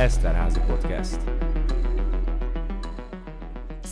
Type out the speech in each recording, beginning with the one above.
Eszterházi Podcast.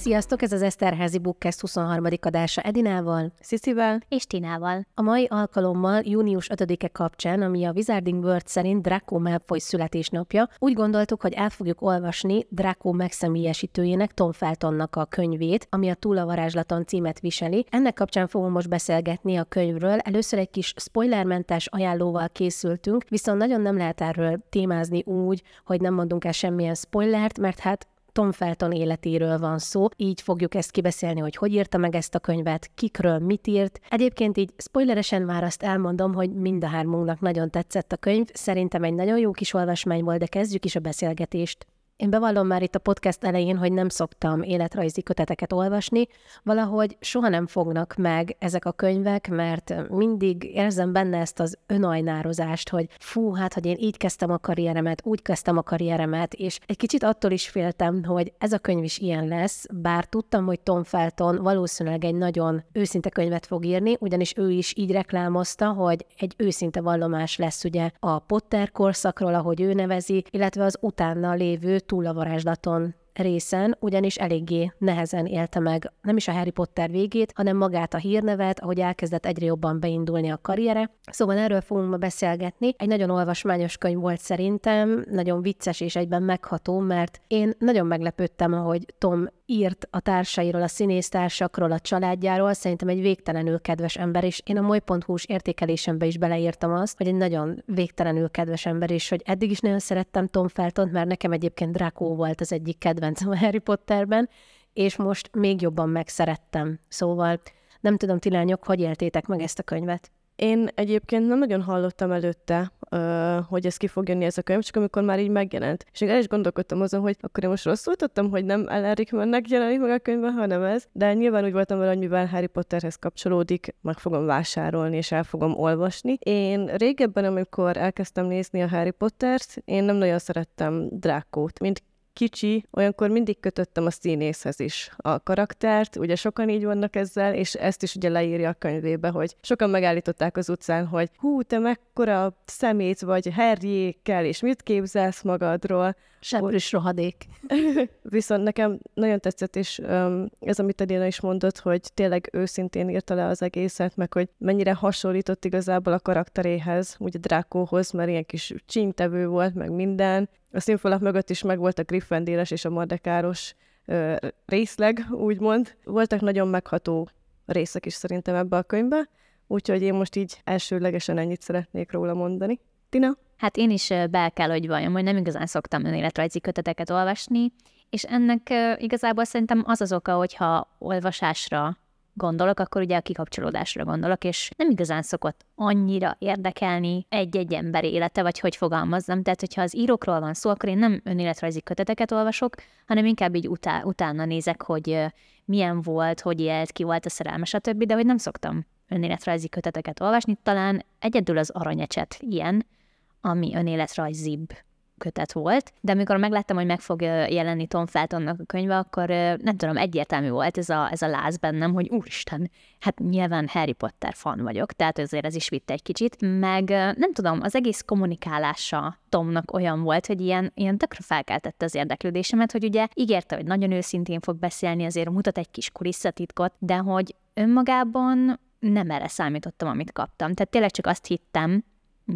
Sziasztok, ez az Eszterházi Bookcast 23. adása Edinával, Sziszivel és Tinával. A mai alkalommal június 5-e kapcsán, ami a Wizarding World szerint Draco Malfoy születésnapja, úgy gondoltuk, hogy el fogjuk olvasni Draco megszemélyesítőjének Tom Feltonnak a könyvét, ami a Túl a varázslaton címet viseli. Ennek kapcsán fogom most beszélgetni a könyvről. Először egy kis spoilermentes ajánlóval készültünk, viszont nagyon nem lehet erről témázni úgy, hogy nem mondunk el semmilyen spoilert, mert hát Tom Felton életéről van szó, így fogjuk ezt kibeszélni, hogy hogy írta meg ezt a könyvet, kikről mit írt. Egyébként így spoileresen már azt elmondom, hogy mind a hármunknak nagyon tetszett a könyv, szerintem egy nagyon jó kis olvasmány volt, de kezdjük is a beszélgetést. Én bevallom már itt a podcast elején, hogy nem szoktam életrajzi köteteket olvasni, valahogy soha nem fognak meg ezek a könyvek, mert mindig érzem benne ezt az önajnározást, hogy fú, hát, hogy én így kezdtem a karrieremet, úgy kezdtem a karrieremet, és egy kicsit attól is féltem, hogy ez a könyv is ilyen lesz, bár tudtam, hogy Tom Felton valószínűleg egy nagyon őszinte könyvet fog írni, ugyanis ő is így reklámozta, hogy egy őszinte vallomás lesz ugye a Potter korszakról, ahogy ő nevezi, illetve az utána lévő túl a varázslaton részen, ugyanis eléggé nehezen élte meg nem is a Harry Potter végét, hanem magát a hírnevet, ahogy elkezdett egyre jobban beindulni a karriere. Szóval erről fogunk ma beszélgetni. Egy nagyon olvasmányos könyv volt szerintem, nagyon vicces és egyben megható, mert én nagyon meglepődtem, ahogy Tom írt a társairól, a színésztársakról, a családjáról, szerintem egy végtelenül kedves ember, és én a moly.hu-s értékelésembe is beleírtam azt, hogy egy nagyon végtelenül kedves ember, és hogy eddig is nagyon szerettem Tom Feltont, mert nekem egyébként Draco volt az egyik kedvencem a Harry Potterben, és most még jobban megszerettem. Szóval nem tudom, ti lányok, hogy éltétek meg ezt a könyvet? Én egyébként nem nagyon hallottam előtte, hogy ez ki fog jönni ez a könyv, csak amikor már így megjelent. És én el is gondolkodtam azon, hogy akkor én most rosszul tudtam, hogy nem Ellen Rickmannek jelenik meg a könyvben, hanem ez. De nyilván úgy voltam vele, hogy mivel Harry Potterhez kapcsolódik, meg fogom vásárolni és el fogom olvasni. Én régebben, amikor elkezdtem nézni a Harry Pottert, én nem nagyon szerettem Drákót. Mint kicsi, olyankor mindig kötöttem a színészhez is a karaktert, ugye sokan így vannak ezzel, és ezt is ugye leírja a könyvébe, hogy sokan megállították az utcán, hogy hú, te mekkora szemét vagy Harryékkel, és mit képzelsz magadról. Is rohadék. Viszont nekem nagyon tetszett, és um, ez, amit Edina is mondott, hogy tényleg őszintén írta le az egészet, meg hogy mennyire hasonlított igazából a karakteréhez, ugye Drákóhoz, mert ilyen kis csíntevő volt, meg minden, a színfalak mögött is megvolt a Gryffindéres és a Mardekáros ö, részleg, úgymond. Voltak nagyon megható részek is szerintem ebbe a könyvbe, úgyhogy én most így elsőlegesen ennyit szeretnék róla mondani. Tina? Hát én is be kell, hogy valljam, hogy nem igazán szoktam önéletrajzi köteteket olvasni, és ennek igazából szerintem az az oka, hogyha olvasásra gondolok, akkor ugye a kikapcsolódásra gondolok, és nem igazán szokott annyira érdekelni egy-egy ember élete, vagy hogy fogalmazzam. Tehát, hogyha az írókról van szó, akkor én nem önéletrajzi köteteket olvasok, hanem inkább így utá- utána nézek, hogy milyen volt, hogy élt, ki volt a szerelme, stb., de hogy nem szoktam önéletrajzi köteteket olvasni, talán egyedül az aranyecset ilyen, ami önéletrajzibb kötet volt, de amikor megláttam, hogy meg fog jelenni Tom Feltonnak a könyve, akkor nem tudom, egyértelmű volt ez a, ez a láz bennem, hogy úristen, hát nyilván Harry Potter fan vagyok, tehát azért ez is vitt egy kicsit, meg nem tudom, az egész kommunikálása Tomnak olyan volt, hogy ilyen, ilyen tökre felkeltette az érdeklődésemet, hogy ugye ígérte, hogy nagyon őszintén fog beszélni, azért mutat egy kis kulisszatitkot, de hogy önmagában nem erre számítottam, amit kaptam. Tehát tényleg csak azt hittem,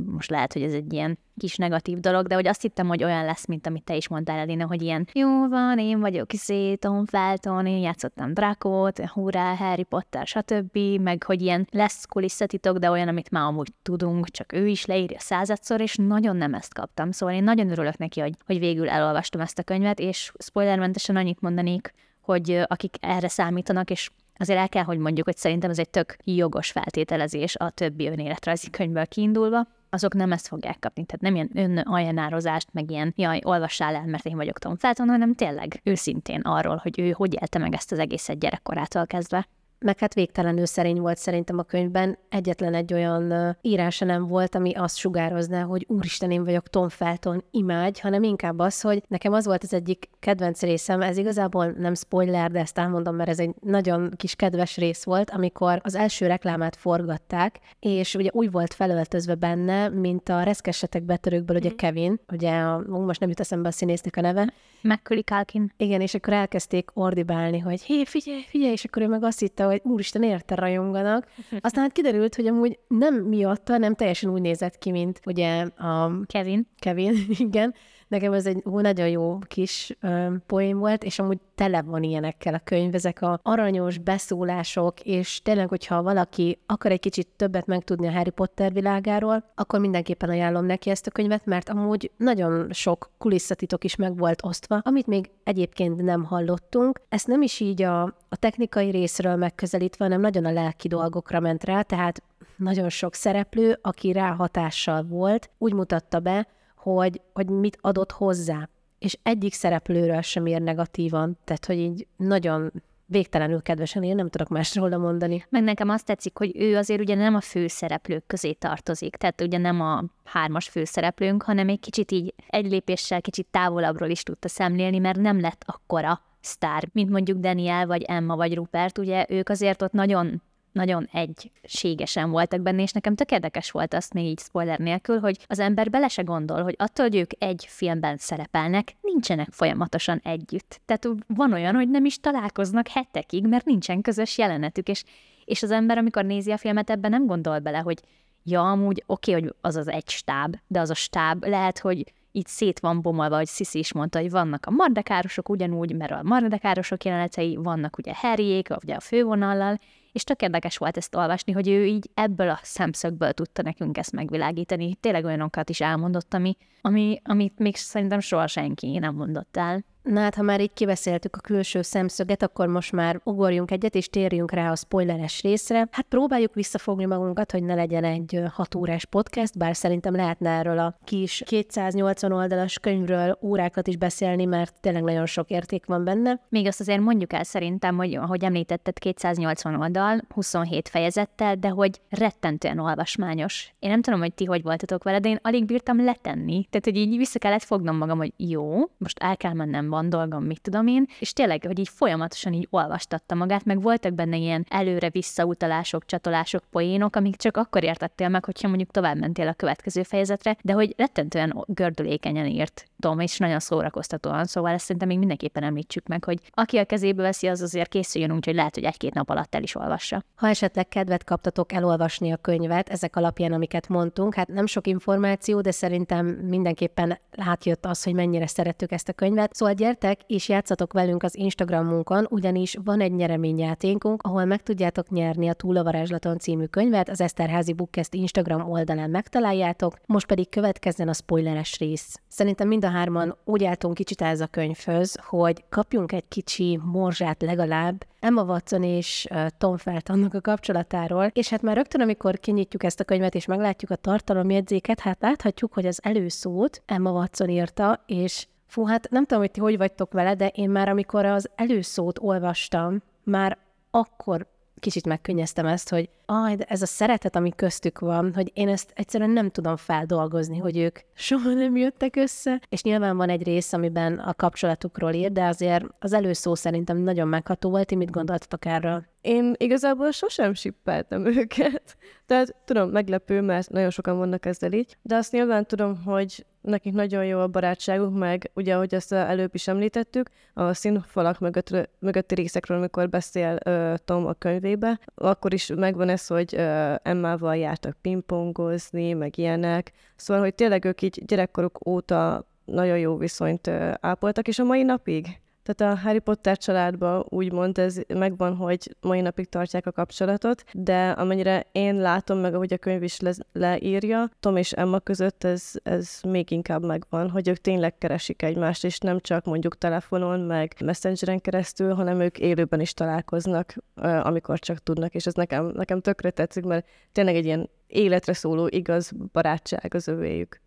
most lehet, hogy ez egy ilyen kis negatív dolog, de hogy azt hittem, hogy olyan lesz, mint amit te is mondtál, Elina, hogy ilyen jó van, én vagyok Kiszé, Tom Felton, én játszottam Drakót, hurrá, Harry Potter, stb., meg hogy ilyen lesz kulisszatitok, de olyan, amit már amúgy tudunk, csak ő is leírja századszor, és nagyon nem ezt kaptam. Szóval én nagyon örülök neki, hogy, hogy végül elolvastam ezt a könyvet, és spoilermentesen annyit mondanék, hogy akik erre számítanak, és azért el kell, hogy mondjuk, hogy szerintem ez egy tök jogos feltételezés a többi önéletrajzi könyvből kiindulva, azok nem ezt fogják kapni. Tehát nem ilyen önajánlározást, meg ilyen, jaj, olvassál el, mert én vagyok Tom Felton, hanem tényleg őszintén arról, hogy ő hogy élte meg ezt az egészet gyerekkorától kezdve. Meg hát végtelenül szerény volt szerintem a könyvben. Egyetlen egy olyan írása nem volt, ami azt sugározná, hogy úristen, én vagyok Tom Felton, imádj, hanem inkább az, hogy nekem az volt az egyik kedvenc részem, ez igazából nem spoiler, de ezt elmondom, mert ez egy nagyon kis kedves rész volt, amikor az első reklámát forgatták, és ugye úgy volt felöltözve benne, mint a reszkessetek betörőkből, ugye mhm. Kevin, ugye a, most nem jut eszembe a színésznek a neve. Macaulay Culkin. Igen, és akkor elkezdték ordibálni, hogy hé, figyelj, figyelj, és akkor ő meg azt hitte, hogy úristen, érte rajonganak. Aztán hát kiderült, hogy amúgy nem miatta, nem teljesen úgy nézett ki, mint ugye a... Kevin. Kevin, igen. Nekem ez egy ó, nagyon jó kis ö, poém volt, és amúgy tele van ilyenekkel a könyv, ezek a aranyos beszólások, és tényleg, hogyha valaki akar egy kicsit többet megtudni a Harry Potter világáról, akkor mindenképpen ajánlom neki ezt a könyvet, mert amúgy nagyon sok kulisszatitok is meg volt osztva, amit még egyébként nem hallottunk. Ezt nem is így a, a technikai részről megközelítve, hanem nagyon a lelki dolgokra ment rá, tehát nagyon sok szereplő, aki rá hatással volt, úgy mutatta be, hogy, hogy mit adott hozzá. És egyik szereplőről sem ír negatívan, tehát hogy így nagyon végtelenül kedvesen, én nem tudok másról mondani. Meg nekem azt tetszik, hogy ő azért ugye nem a főszereplők közé tartozik, tehát ugye nem a hármas főszereplőnk, hanem egy kicsit így egy lépéssel kicsit távolabbról is tudta szemlélni, mert nem lett akkora sztár, mint mondjuk Daniel, vagy Emma, vagy Rupert, ugye ők azért ott nagyon nagyon egységesen voltak benne, és nekem tök érdekes volt azt még így spoiler nélkül, hogy az ember bele se gondol, hogy attól, hogy ők egy filmben szerepelnek, nincsenek folyamatosan együtt. Tehát van olyan, hogy nem is találkoznak hetekig, mert nincsen közös jelenetük, és, és az ember, amikor nézi a filmet, ebben nem gondol bele, hogy ja, amúgy oké, okay, hogy az az egy stáb, de az a stáb lehet, hogy itt szét van bomolva, hogy Sisi is mondta, hogy vannak a mardekárosok ugyanúgy, mert a mardekárosok jelenetei vannak ugye Harryék, ugye a fővonallal, és tök érdekes volt ezt olvasni, hogy ő így ebből a szemszögből tudta nekünk ezt megvilágítani. Tényleg olyanokat is elmondott, ami, ami, amit még szerintem soha senki nem mondott el. Na hát, ha már így kiveszéltük a külső szemszöget, akkor most már ugorjunk egyet, és térjünk rá a spoileres részre. Hát próbáljuk visszafogni magunkat, hogy ne legyen egy hat órás podcast, bár szerintem lehetne erről a kis 280 oldalas könyvről órákat is beszélni, mert tényleg nagyon sok érték van benne. Még azt azért mondjuk el szerintem, hogy ahogy említetted, 280 oldal, 27 fejezettel, de hogy rettentően olvasmányos. Én nem tudom, hogy ti hogy voltatok vele, de én alig bírtam letenni. Tehát, hogy így vissza kellett fognom magam, hogy jó, most el kell mennem van dolgom, mit tudom én, és tényleg, hogy így folyamatosan így olvastatta magát, meg voltak benne ilyen előre visszautalások, csatolások, poénok, amik csak akkor értettél meg, hogyha mondjuk tovább mentél a következő fejezetre, de hogy rettentően gördülékenyen írt Tom, és nagyon szórakoztatóan, szóval ezt szerintem még mindenképpen említsük meg, hogy aki a kezébe veszi, az azért készüljön úgy, hogy lehet, hogy egy-két nap alatt el is olvassa. Ha esetleg kedvet kaptatok elolvasni a könyvet, ezek alapján, amiket mondtunk, hát nem sok információ, de szerintem mindenképpen átjött az, hogy mennyire szerettük ezt a könyvet. Szóval gyertek és játszatok velünk az Instagramunkon, ugyanis van egy nyereményjátékunk, ahol meg tudjátok nyerni a Túl a varázslaton című könyvet, az Eszterházi Bookcast Instagram oldalán megtaláljátok, most pedig következzen a spoileres rész. Szerintem mind a hárman úgy álltunk kicsit ez a könyvhöz, hogy kapjunk egy kicsi morzsát legalább Emma Watson és Tom Feltonnak a kapcsolatáról, és hát már rögtön, amikor kinyitjuk ezt a könyvet és meglátjuk a tartalomjegyzéket, hát láthatjuk, hogy az előszót Emma Watson írta, és Fú, hát nem tudom, hogy ti hogy vagytok vele, de én már amikor az előszót olvastam, már akkor kicsit megkönnyeztem ezt, hogy aj, de ez a szeretet, ami köztük van, hogy én ezt egyszerűen nem tudom feldolgozni, hogy ők soha nem jöttek össze, és nyilván van egy rész, amiben a kapcsolatukról ír, de azért az előszó szerintem nagyon megható volt, ti mit gondoltatok erről? Én igazából sosem sippeltem őket. Tehát tudom, meglepő, mert nagyon sokan vannak ezzel így, de azt nyilván tudom, hogy nekik nagyon jó a barátságuk, meg ugye, ahogy ezt előbb is említettük, a színfalak mögött, mögötti részekről, amikor beszél uh, Tom a könyvébe, akkor is megvan ez, hogy uh, Emmával jártak pingpongozni, meg ilyenek. Szóval, hogy tényleg ők így gyerekkoruk óta nagyon jó viszonyt uh, ápoltak, és a mai napig tehát a Harry Potter családban úgymond ez megvan, hogy mai napig tartják a kapcsolatot, de amennyire én látom meg, ahogy a könyv is le- leírja, Tom és Emma között ez, ez még inkább megvan, hogy ők tényleg keresik egymást, és nem csak mondjuk telefonon, meg messengeren keresztül, hanem ők élőben is találkoznak, amikor csak tudnak, és ez nekem, nekem tökre tetszik, mert tényleg egy ilyen életre szóló igaz barátság az övéjük.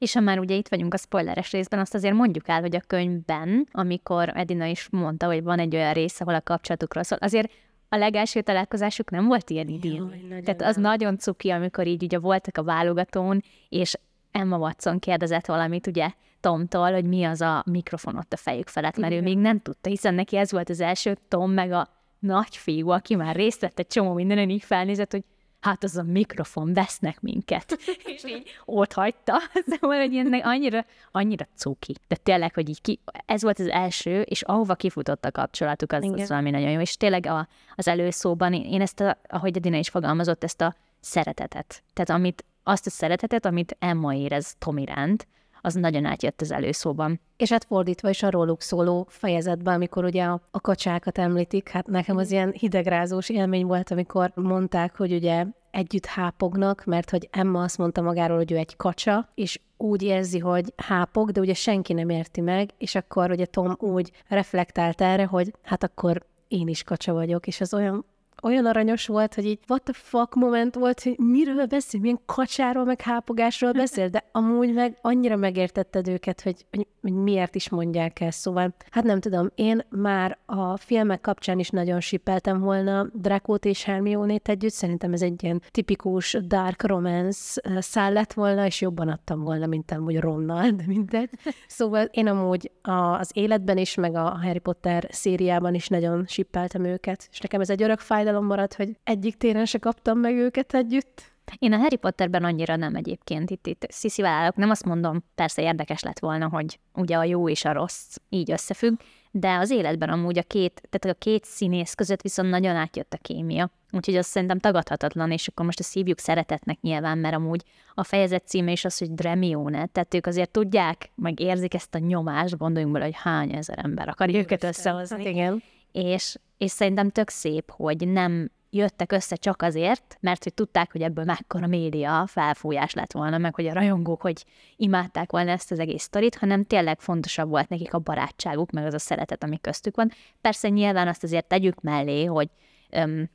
És ha már ugye itt vagyunk a spoileres részben, azt azért mondjuk el, hogy a könyvben, amikor Edina is mondta, hogy van egy olyan rész, ahol a kapcsolatukról szól, azért a legelső találkozásuk nem volt ilyen idén. Tehát az nagyon cuki, amikor így ugye voltak a válogatón, és Emma Watson kérdezett valamit, ugye, Tomtól, hogy mi az a mikrofon ott a fejük felett, mert Igen. ő még nem tudta, hiszen neki ez volt az első, Tom meg a nagy fiú, aki már részt vett egy csomó mindenen, így felnézett, hogy hát az a mikrofon, vesznek minket. és így ott hagyta. Szóval, hogy ennek annyira, annyira cuki. De tényleg, hogy így ki, ez volt az első, és ahova kifutott a kapcsolatuk, az, az valami nagyon jó. És tényleg a, az előszóban én ezt, a, ahogy Edina is fogalmazott, ezt a szeretetet. Tehát amit, azt a szeretetet, amit Emma érez Tom iránt, az nagyon átjött az előszóban. És hát fordítva is a róluk szóló fejezetben, amikor ugye a, a kacsákat említik, hát nekem az ilyen hidegrázós élmény volt, amikor mondták, hogy ugye együtt hápognak, mert hogy Emma azt mondta magáról, hogy ő egy kacsa, és úgy érzi, hogy hápog, de ugye senki nem érti meg, és akkor ugye Tom úgy reflektált erre, hogy hát akkor én is kacsa vagyok, és az olyan olyan aranyos volt, hogy így what the fuck moment volt, hogy miről beszél, milyen kacsáról, meg hápogásról beszél, de amúgy meg annyira megértetted őket, hogy, hogy, hogy miért is mondják ezt. Szóval, hát nem tudom, én már a filmek kapcsán is nagyon sipeltem volna Drakót és Hermione-t együtt, szerintem ez egy ilyen tipikus dark romance szál lett volna, és jobban adtam volna, mint amúgy Ronnal, de mindegy. Szóval én amúgy az életben is, meg a Harry Potter szériában is nagyon sippeltem őket, és nekem ez egy örök fájdalom, fájdalom maradt, hogy egyik téren se kaptam meg őket együtt. Én a Harry Potterben annyira nem egyébként. Itt, itt sziszivel állok, nem azt mondom, persze érdekes lett volna, hogy ugye a jó és a rossz így összefügg, de az életben amúgy a két, tehát a két színész között viszont nagyon átjött a kémia. Úgyhogy azt szerintem tagadhatatlan, és akkor most a szívjuk szeretetnek nyilván, mert amúgy a fejezet címe is az, hogy Dremione, tehát ők azért tudják, meg érzik ezt a nyomást, gondoljunk bele, hogy hány ezer ember akarja őket összehozni. Hát igen. És és szerintem tök szép, hogy nem jöttek össze csak azért, mert hogy tudták, hogy ebből mekkora média felfújás lett volna, meg hogy a rajongók, hogy imádták volna ezt az egész sztorit, hanem tényleg fontosabb volt nekik a barátságuk, meg az a szeretet, ami köztük van. Persze nyilván azt azért tegyük mellé, hogy öm,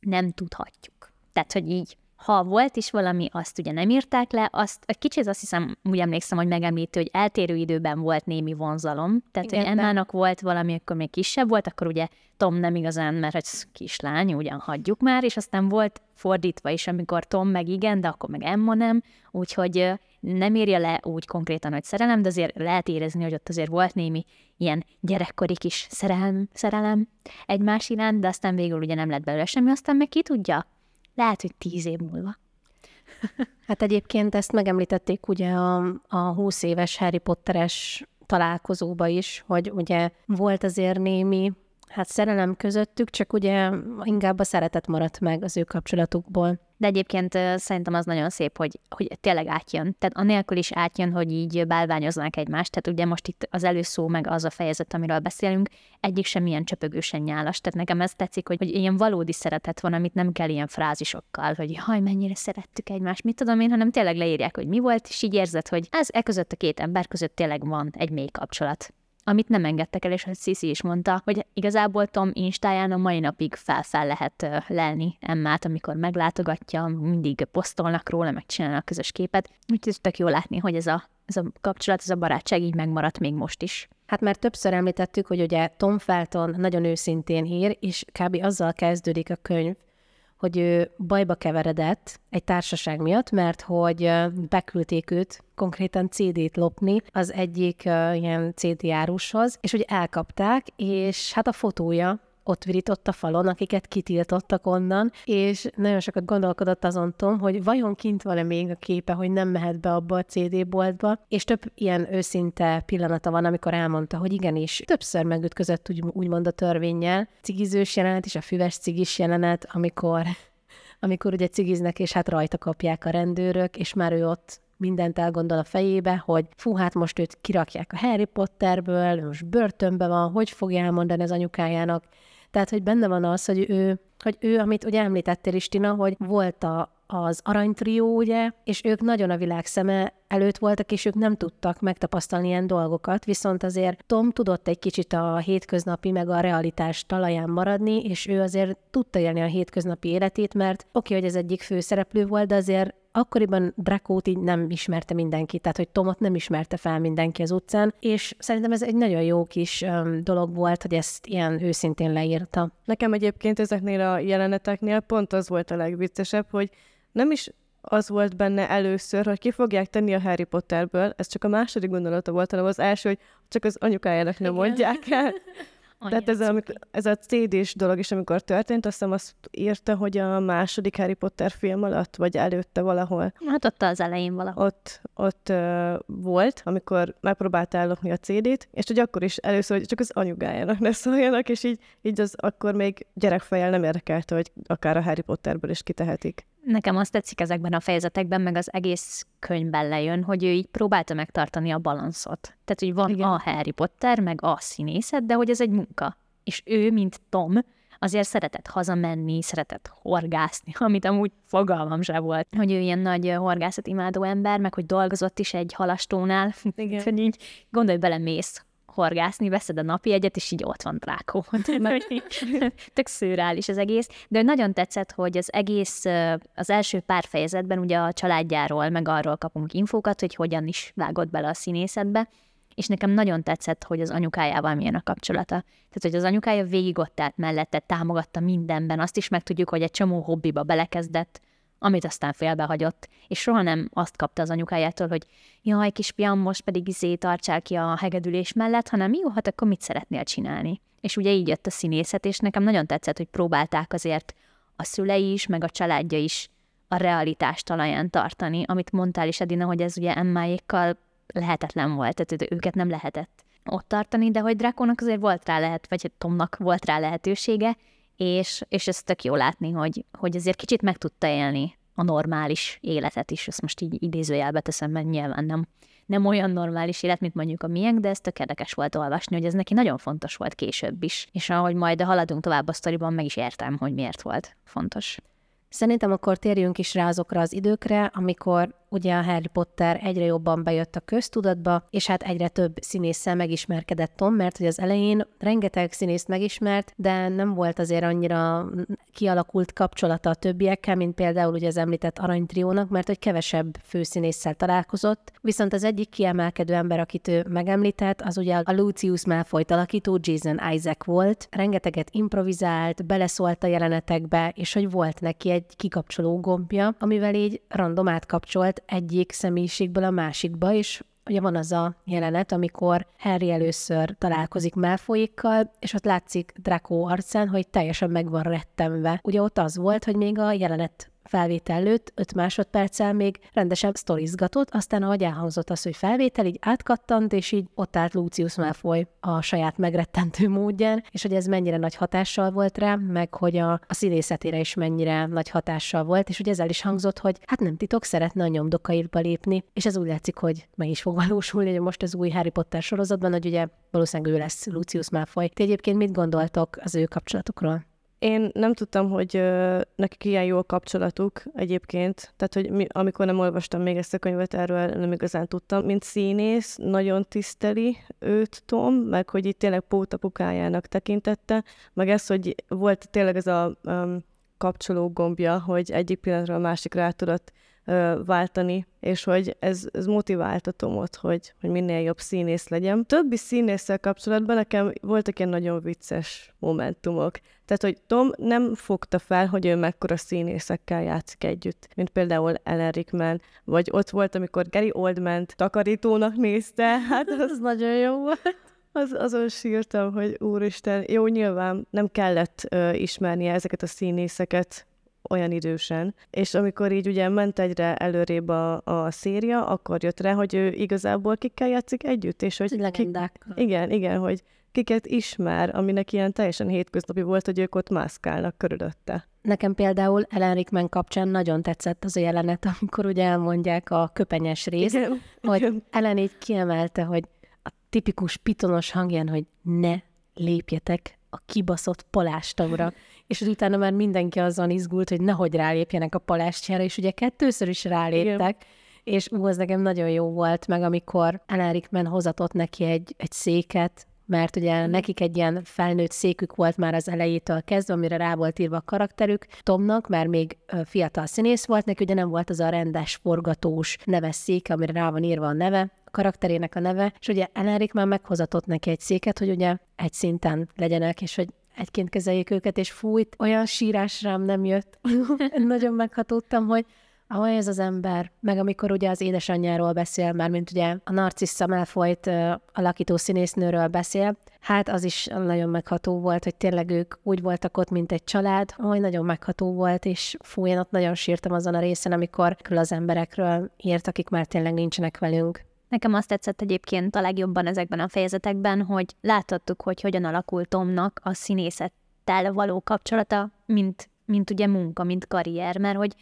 nem tudhatjuk. Tehát, hogy így ha volt is valami, azt ugye nem írták le, azt egy kicsit azt hiszem, úgy emlékszem, hogy megemlítő, hogy eltérő időben volt némi vonzalom, tehát Igen, hogy Emmának volt valami, akkor még kisebb volt, akkor ugye Tom nem igazán, mert egy kislány, ugyan hagyjuk már, és aztán volt fordítva is, amikor Tom meg igen, de akkor meg Emma nem, úgyhogy nem írja le úgy konkrétan, hogy szerelem, de azért lehet érezni, hogy ott azért volt némi ilyen gyerekkori kis szerelem, szerelem egymás iránt, de aztán végül ugye nem lett belőle semmi, aztán meg ki tudja, lehet, hogy tíz év múlva. Hát egyébként ezt megemlítették ugye a, a 20 éves Harry Potteres találkozóba is, hogy ugye volt azért némi hát szerelem közöttük, csak ugye inkább a szeretet maradt meg az ő kapcsolatukból. De egyébként szerintem az nagyon szép, hogy, hogy tényleg átjön. Tehát anélkül is átjön, hogy így bálványoznák egymást. Tehát ugye most itt az előszó, meg az a fejezet, amiről beszélünk, egyik sem ilyen csöpögősen nyálas. Tehát nekem ez tetszik, hogy, hogy ilyen valódi szeretet van, amit nem kell ilyen frázisokkal, hogy haj, mennyire szerettük egymást, mit tudom én, hanem tényleg leírják, hogy mi volt, és így érzed, hogy ez e között a két ember között tényleg van egy mély kapcsolat amit nem engedtek el, és hogy Sisi is mondta, hogy igazából Tom Instáján a mai napig fel-fel lehet lelni Emmát, amikor meglátogatja, mindig posztolnak róla, megcsinálnak közös képet. Úgyhogy tök jó látni, hogy ez a, ez a kapcsolat, ez a barátság így megmaradt még most is. Hát már többször említettük, hogy ugye Tom Felton nagyon őszintén hír, és kb. azzal kezdődik a könyv, hogy ő bajba keveredett egy társaság miatt, mert hogy beküldték őt konkrétan CD-t lopni az egyik uh, ilyen CD árushoz, és hogy elkapták, és hát a fotója ott virított a falon, akiket kitiltottak onnan, és nagyon sokat gondolkodott azon Tom, hogy vajon kint van-e még a képe, hogy nem mehet be abba a CD boltba, és több ilyen őszinte pillanata van, amikor elmondta, hogy igenis, többször megütközött úgy, úgymond a törvényel. Cigizős jelenet és a füves cigis jelenet, amikor amikor ugye cigiznek, és hát rajta kapják a rendőrök, és már ő ott mindent elgondol a fejébe, hogy fú, hát most őt kirakják a Harry Potterből, most börtönbe van, hogy fogja elmondani az anyukájának, tehát, hogy benne van az, hogy ő, hogy ő amit ugye említettél is, Tina, hogy volt a, az aranytrió, ugye, és ők nagyon a világ szeme előtt voltak, és ők nem tudtak megtapasztalni ilyen dolgokat, viszont azért Tom tudott egy kicsit a hétköznapi meg a realitás talaján maradni, és ő azért tudta élni a hétköznapi életét, mert oké, okay, hogy ez egyik főszereplő volt, de azért akkoriban Drakót így nem ismerte mindenki, tehát hogy Tomot nem ismerte fel mindenki az utcán, és szerintem ez egy nagyon jó kis um, dolog volt, hogy ezt ilyen őszintén leírta. Nekem egyébként ezeknél a jeleneteknél pont az volt a legviccesebb, hogy nem is az volt benne először, hogy ki fogják tenni a Harry Potterből, ez csak a második gondolata volt, hanem az első, hogy csak az anyukájának nem mondják el. Tehát ez a, ez a CD-s dolog is, amikor történt, azt hiszem azt írta, hogy a második Harry Potter film alatt, vagy előtte valahol. Hát ott az elején valahol. Ott, ott uh, volt, amikor megpróbálta ellopni a CD-t, és hogy akkor is először, hogy csak az anyugájának ne szóljanak, és így, így az akkor még gyerekfejjel nem érdekelte, hogy akár a Harry Potterből is kitehetik. Nekem azt tetszik ezekben a fejezetekben, meg az egész könyvben lejön, hogy ő így próbálta megtartani a balanszot. Tehát, hogy van Igen. a Harry Potter, meg a színészet, de hogy ez egy munka. És ő, mint Tom, azért szeretett hazamenni, szeretett horgászni, amit amúgy fogalmam sem volt, hogy ő ilyen nagy horgászat imádó ember, meg hogy dolgozott is egy halastónál. Igen. hogy így gondolj bele, mész horgászni, veszed a napi egyet, és így ott van drákó. Tök szőrális az egész. De nagyon tetszett, hogy az egész, az első pár fejezetben ugye a családjáról, meg arról kapunk infókat, hogy hogyan is vágott bele a színészetbe, és nekem nagyon tetszett, hogy az anyukájával milyen a kapcsolata. Tehát, hogy az anyukája végig ott állt mellette, támogatta mindenben, azt is megtudjuk, hogy egy csomó hobbiba belekezdett, amit aztán félbehagyott, és soha nem azt kapta az anyukájától, hogy jaj, kisfiam, most pedig izé tartsál ki a hegedülés mellett, hanem jó, hát akkor mit szeretnél csinálni? És ugye így jött a színészet, és nekem nagyon tetszett, hogy próbálták azért a szülei is, meg a családja is a realitás talaján tartani, amit mondtál is, Edina, hogy ez ugye Emmáékkal lehetetlen volt, tehát őket nem lehetett ott tartani, de hogy Drakónak azért volt rá lehet, vagy Tomnak volt rá lehetősége, és, és ez tök jó látni, hogy, hogy azért kicsit meg tudta élni a normális életet is, ezt most így idézőjelbe teszem, mert nyilván nem, nem olyan normális élet, mint mondjuk a miénk, de ez tök érdekes volt olvasni, hogy ez neki nagyon fontos volt később is. És ahogy majd haladunk tovább a sztoriban, meg is értem, hogy miért volt fontos. Szerintem akkor térjünk is rá azokra az időkre, amikor ugye a Harry Potter egyre jobban bejött a köztudatba, és hát egyre több színésszel megismerkedett Tom, mert hogy az elején rengeteg színészt megismert, de nem volt azért annyira kialakult kapcsolata a többiekkel, mint például ugye az említett aranytriónak, mert hogy kevesebb főszínésszel találkozott, viszont az egyik kiemelkedő ember, akit ő megemlített, az ugye a Lucius malfoy alakító Jason Isaac volt, rengeteget improvizált, beleszólt a jelenetekbe, és hogy volt neki egy kikapcsoló gombja, amivel így random átkapcsolt egyik személyiségből a másikba, és ugye van az a jelenet, amikor Harry először találkozik Malfoyikkal, és ott látszik Draco arcán, hogy teljesen meg van rettemve. Ugye ott az volt, hogy még a jelenet felvétel előtt 5 másodperccel még rendesen sztorizgatott, aztán ahogy elhangzott az, hogy felvétel, így átkattant, és így ott állt Lucius Malfoy a saját megrettentő módján, és hogy ez mennyire nagy hatással volt rá, meg hogy a, a színészetére is mennyire nagy hatással volt, és hogy ezzel is hangzott, hogy hát nem titok, szeretne a nyomdokairba lépni, és ez úgy látszik, hogy meg is fog valósulni, hogy most az új Harry Potter sorozatban, hogy ugye valószínűleg ő lesz Lucius Malfoy. Ti egyébként mit gondoltok az ő kapcsolatukról? Én nem tudtam, hogy ö, nekik ilyen jó a kapcsolatuk egyébként, tehát hogy mi, amikor nem olvastam még ezt a könyvet, erről nem igazán tudtam. Mint színész, nagyon tiszteli őt Tom, meg hogy itt tényleg pótapukájának tekintette, meg ez, hogy volt tényleg ez a um, kapcsoló gombja, hogy egyik pillanatra a másikra át tudott ö, váltani, és hogy ez, ez motiválta Tomot, hogy, hogy minél jobb színész legyen. Többi színésszel kapcsolatban nekem voltak ilyen nagyon vicces momentumok. Tehát, hogy Tom nem fogta fel, hogy ő mekkora színészekkel játszik együtt, mint például Ellen Rickman, vagy ott volt, amikor Gary Oldman takarítónak nézte, hát az nagyon jó volt az, azon sírtam, hogy úristen, jó, nyilván nem kellett ö, ismernie ezeket a színészeket olyan idősen. És amikor így ugye ment egyre előrébb a, a széria, akkor jött rá, hogy ő igazából kikkel játszik együtt, és hogy... Legendákkal. Ki, igen, igen, hogy kiket ismer, aminek ilyen teljesen hétköznapi volt, hogy ők ott mászkálnak körülötte. Nekem például Ellen Rickman kapcsán nagyon tetszett az a jelenet, amikor ugye elmondják a köpenyes részt, igen, hogy igen. Ellen így kiemelte, hogy a tipikus pitonos hangján, hogy ne lépjetek a kibaszott palástaura és utána már mindenki azon izgult, hogy nehogy rálépjenek a palástjára, és ugye kettőször is ráléptek, Igen. és ú, az nekem nagyon jó volt, meg amikor Alan Rickman hozatott neki egy, egy széket, mert ugye nekik egy ilyen felnőtt székük volt már az elejétől kezdve, amire rá volt írva a karakterük. Tomnak, mert még fiatal színész volt, neki ugye nem volt az a rendes, forgatós neves széke, amire rá van írva a neve, a karakterének a neve, és ugye Ellerik már meghozatott neki egy széket, hogy ugye egy szinten legyenek, és hogy egyként kezeljék őket, és fújt, olyan sírás rám nem jött. Nagyon meghatódtam, hogy ahol ez az ember, meg amikor ugye az édesanyjáról beszél, már mint ugye a Narcissa Malfoyt alakító színésznőről beszél, hát az is nagyon megható volt, hogy tényleg ők úgy voltak ott, mint egy család, hogy nagyon megható volt, és fú, én ott nagyon sírtam azon a részen, amikor az emberekről írt, akik már tényleg nincsenek velünk. Nekem azt tetszett egyébként a legjobban ezekben a fejezetekben, hogy láthattuk, hogy hogyan alakult Tomnak a színészettel való kapcsolata, mint, mint ugye munka, mint karrier, mert hogy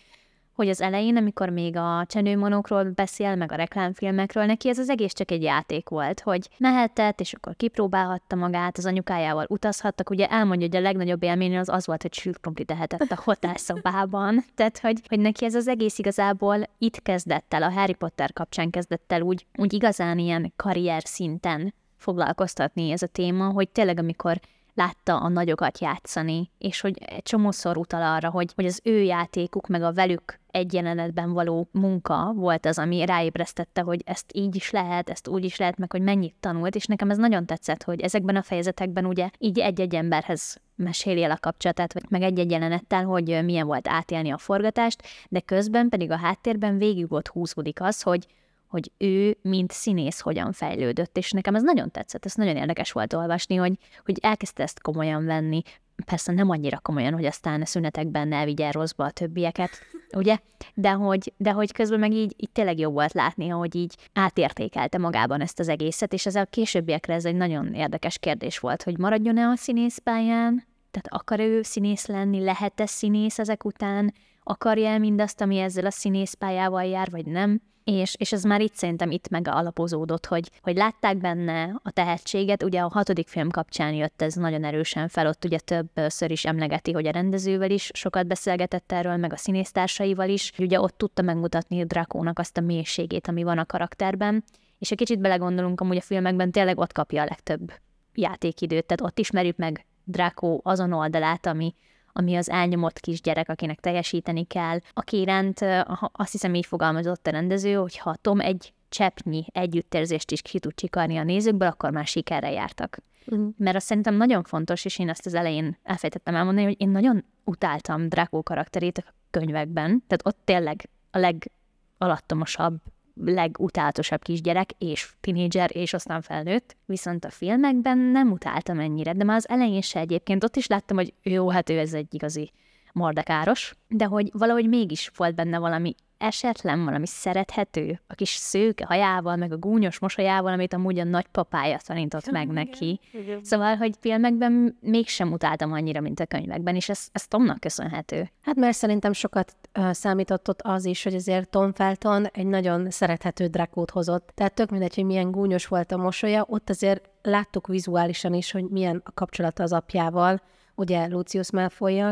hogy az elején, amikor még a csenőmonokról beszél, meg a reklámfilmekről, neki ez az egész csak egy játék volt, hogy mehetett, és akkor kipróbálhatta magát, az anyukájával utazhattak, ugye elmondja, hogy a legnagyobb élmény az az volt, hogy sült krumplit ehetett a hotelszobában, tehát hogy, hogy neki ez az egész igazából itt kezdett el, a Harry Potter kapcsán kezdett el úgy, úgy igazán ilyen karrier szinten foglalkoztatni ez a téma, hogy tényleg amikor látta a nagyokat játszani, és hogy egy csomószor utal arra, hogy, hogy az ő játékuk, meg a velük egy jelenetben való munka volt az, ami ráébresztette, hogy ezt így is lehet, ezt úgy is lehet, meg hogy mennyit tanult, és nekem ez nagyon tetszett, hogy ezekben a fejezetekben ugye így egy-egy emberhez meséli el a kapcsolatát, vagy meg egy-egy jelenettel, hogy milyen volt átélni a forgatást, de közben pedig a háttérben végig ott húzódik az, hogy hogy ő, mint színész, hogyan fejlődött, és nekem ez nagyon tetszett, ez nagyon érdekes volt olvasni, hogy, hogy elkezdte ezt komolyan venni, persze nem annyira komolyan, hogy aztán a szünetekben ne vigyen rosszba a többieket, ugye? De hogy, de hogy közben meg így, így tényleg jó volt látni, hogy így átértékelte magában ezt az egészet, és ez a későbbiekre ez egy nagyon érdekes kérdés volt, hogy maradjon-e a színészpályán, tehát akar ő színész lenni, lehet-e színész ezek után, akarja el mindazt, ami ezzel a színészpályával jár, vagy nem és, és ez már itt szerintem itt meg alapozódott, hogy, hogy látták benne a tehetséget, ugye a hatodik film kapcsán jött ez nagyon erősen fel, ott ugye többször is emlegeti, hogy a rendezővel is sokat beszélgetett erről, meg a színésztársaival is, ugye ott tudta megmutatni Drakónak azt a mélységét, ami van a karakterben, és egy kicsit belegondolunk, amúgy a filmekben tényleg ott kapja a legtöbb játékidőt, tehát ott ismerjük meg Draco azon oldalát, ami, ami az elnyomott kisgyerek, akinek teljesíteni kell, aki iránt azt hiszem így fogalmazott a rendező, hogy ha Tom egy cseppnyi együttérzést is ki tud csikarni a nézőkből, akkor már sikerre jártak. Uh-huh. Mert azt szerintem nagyon fontos, és én ezt az elején elfejtettem elmondani, hogy én nagyon utáltam Draco karakterét a könyvekben, tehát ott tényleg a legalattomosabb legutálatosabb kisgyerek, és tinédzser, és aztán felnőtt. Viszont a filmekben nem utáltam ennyire, de már az elején se egyébként ott is láttam, hogy jó, hát ő ez egy igazi mordekáros, de hogy valahogy mégis volt benne valami esetlen valami szerethető, a kis szőke hajával, meg a gúnyos mosolyával, amit amúgy a nagypapája tanított meg neki. Szóval, hogy filmekben mégsem utáltam annyira, mint a könyvekben, és ez, ez Tomnak köszönhető. Hát mert szerintem sokat uh, számított ott az is, hogy azért Tom Felton egy nagyon szerethető drakót hozott. Tehát tök mindegy, hogy milyen gúnyos volt a mosolya, ott azért láttuk vizuálisan is, hogy milyen a kapcsolata az apjával, ugye Lucius malfoy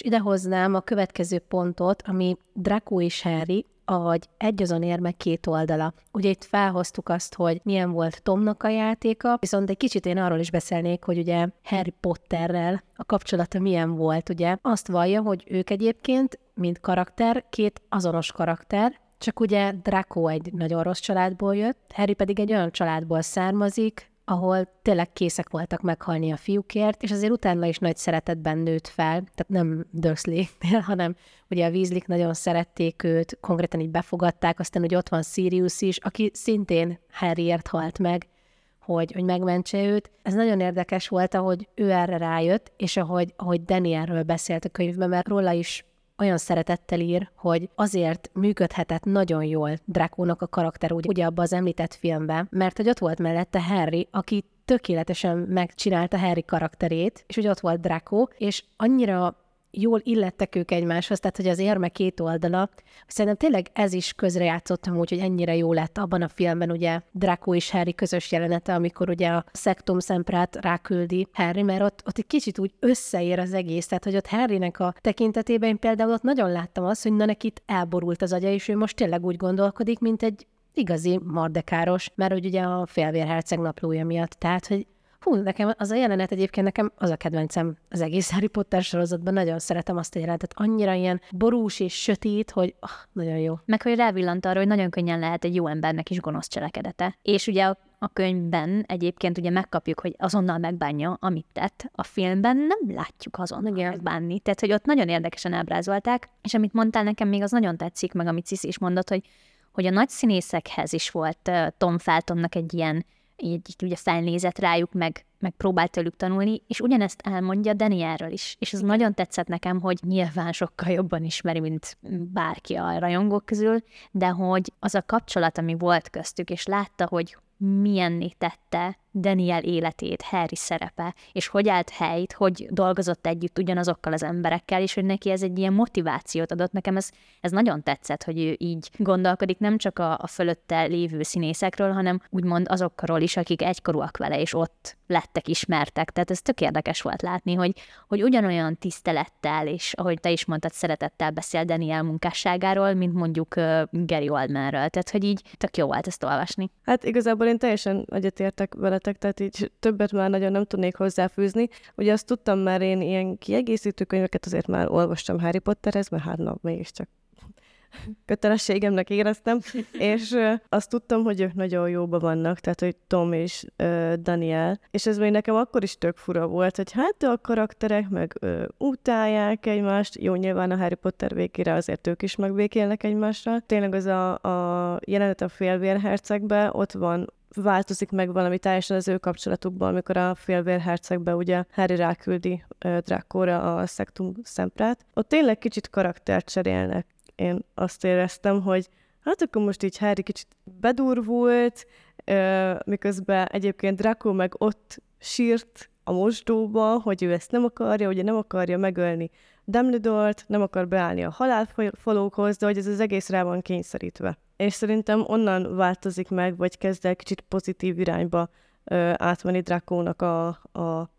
és idehoznám a következő pontot, ami Draco és Harry, vagy egy azon érme két oldala. Ugye itt felhoztuk azt, hogy milyen volt Tomnak a játéka, viszont egy kicsit én arról is beszélnék, hogy ugye Harry Potterrel a kapcsolata milyen volt, ugye. Azt vallja, hogy ők egyébként, mint karakter, két azonos karakter, csak ugye Draco egy nagyon rossz családból jött, Harry pedig egy olyan családból származik, ahol tényleg készek voltak meghalni a fiúkért, és azért utána is nagy szeretetben nőtt fel, tehát nem dursley hanem ugye a Weasley nagyon szerették őt, konkrétan így befogadták, aztán ugye ott van Sirius is, aki szintén Harryért halt meg, hogy, hogy megmentse őt. Ez nagyon érdekes volt, ahogy ő erre rájött, és ahogy, ahogy Danielről beszélt a könyvben, mert róla is olyan szeretettel ír, hogy azért működhetett nagyon jól Drakónak a karakter, úgy, ugye abban az említett filmben, mert hogy ott volt mellette Harry, aki tökéletesen megcsinálta Harry karakterét, és ugye ott volt Draco, és annyira jól illettek ők egymáshoz, tehát hogy az érme két oldala. Szerintem tényleg ez is közrejátszottam úgy, hogy ennyire jó lett abban a filmben ugye Draco és Harry közös jelenete, amikor ugye a szektum szemprát ráküldi Harry, mert ott, ott egy kicsit úgy összeér az egész, tehát hogy ott Harrynek a tekintetében én például ott nagyon láttam azt, hogy na nekit elborult az agya, és ő most tényleg úgy gondolkodik, mint egy igazi mardekáros, mert hogy ugye a félvérherceg naplója miatt, tehát hogy Hú, nekem az a jelenet egyébként nekem az a kedvencem az egész Harry Potter sorozatban. Nagyon szeretem azt a jelenetet. Annyira ilyen borús és sötét, hogy oh, nagyon jó. Meg hogy rávillant arra, hogy nagyon könnyen lehet egy jó embernek is gonosz cselekedete. És ugye a a könyvben egyébként ugye megkapjuk, hogy azonnal megbánja, amit tett. A filmben nem látjuk azonnal Igen. megbánni. Tehát, hogy ott nagyon érdekesen ábrázolták, és amit mondtál nekem még, az nagyon tetszik, meg amit Cisz is mondott, hogy, hogy a nagy színészekhez is volt Tom Feltonnak egy ilyen így, így ugye felnézett rájuk, meg, meg próbált tőlük tanulni, és ugyanezt elmondja Danielről is. És ez nagyon tetszett nekem, hogy nyilván sokkal jobban ismeri, mint bárki a rajongók közül, de hogy az a kapcsolat, ami volt köztük, és látta, hogy milyenné tette Daniel életét, Harry szerepe, és hogy állt helyt, hogy dolgozott együtt ugyanazokkal az emberekkel, és hogy neki ez egy ilyen motivációt adott. Nekem ez, ez nagyon tetszett, hogy ő így gondolkodik, nem csak a, a fölötte lévő színészekről, hanem úgymond azokról is, akik egykorúak vele, és ott lettek ismertek. Tehát ez tök érdekes volt látni, hogy, hogy ugyanolyan tisztelettel, és ahogy te is mondtad, szeretettel beszél Daniel munkásságáról, mint mondjuk uh, Gary Oldmanről. Tehát, hogy így tök jó volt ezt olvasni. Hát igazából én teljesen egyetértek vele veletek, tehát így többet már nagyon nem tudnék hozzáfűzni. Ugye azt tudtam már én ilyen kiegészítő könyveket azért már olvastam Harry Potterhez, mert hát na, mégiscsak kötelességemnek éreztem, és azt tudtam, hogy ők nagyon jóban vannak, tehát hogy Tom és uh, Daniel, és ez még nekem akkor is tök fura volt, hogy hát a karakterek meg uh, utálják egymást, jó, nyilván a Harry Potter végére azért ők is megbékélnek egymással. Tényleg az a, a jelenet a félvérhercegbe, ott van változik meg valami teljesen az ő kapcsolatukban, amikor a félvérhercegbe ugye Harry ráküldi Drákóra a szektum szemprát. Ott tényleg kicsit karaktert cserélnek. Én azt éreztem, hogy hát akkor most így Harry kicsit bedurvult, miközben egyébként Draco meg ott sírt a mosdóba, hogy ő ezt nem akarja, ugye nem akarja megölni Dumbledore-t, nem akar beállni a halálfalókhoz, de hogy ez az egész rá van kényszerítve és szerintem onnan változik meg, vagy kezd el kicsit pozitív irányba ö, átmenni Drakónak a, a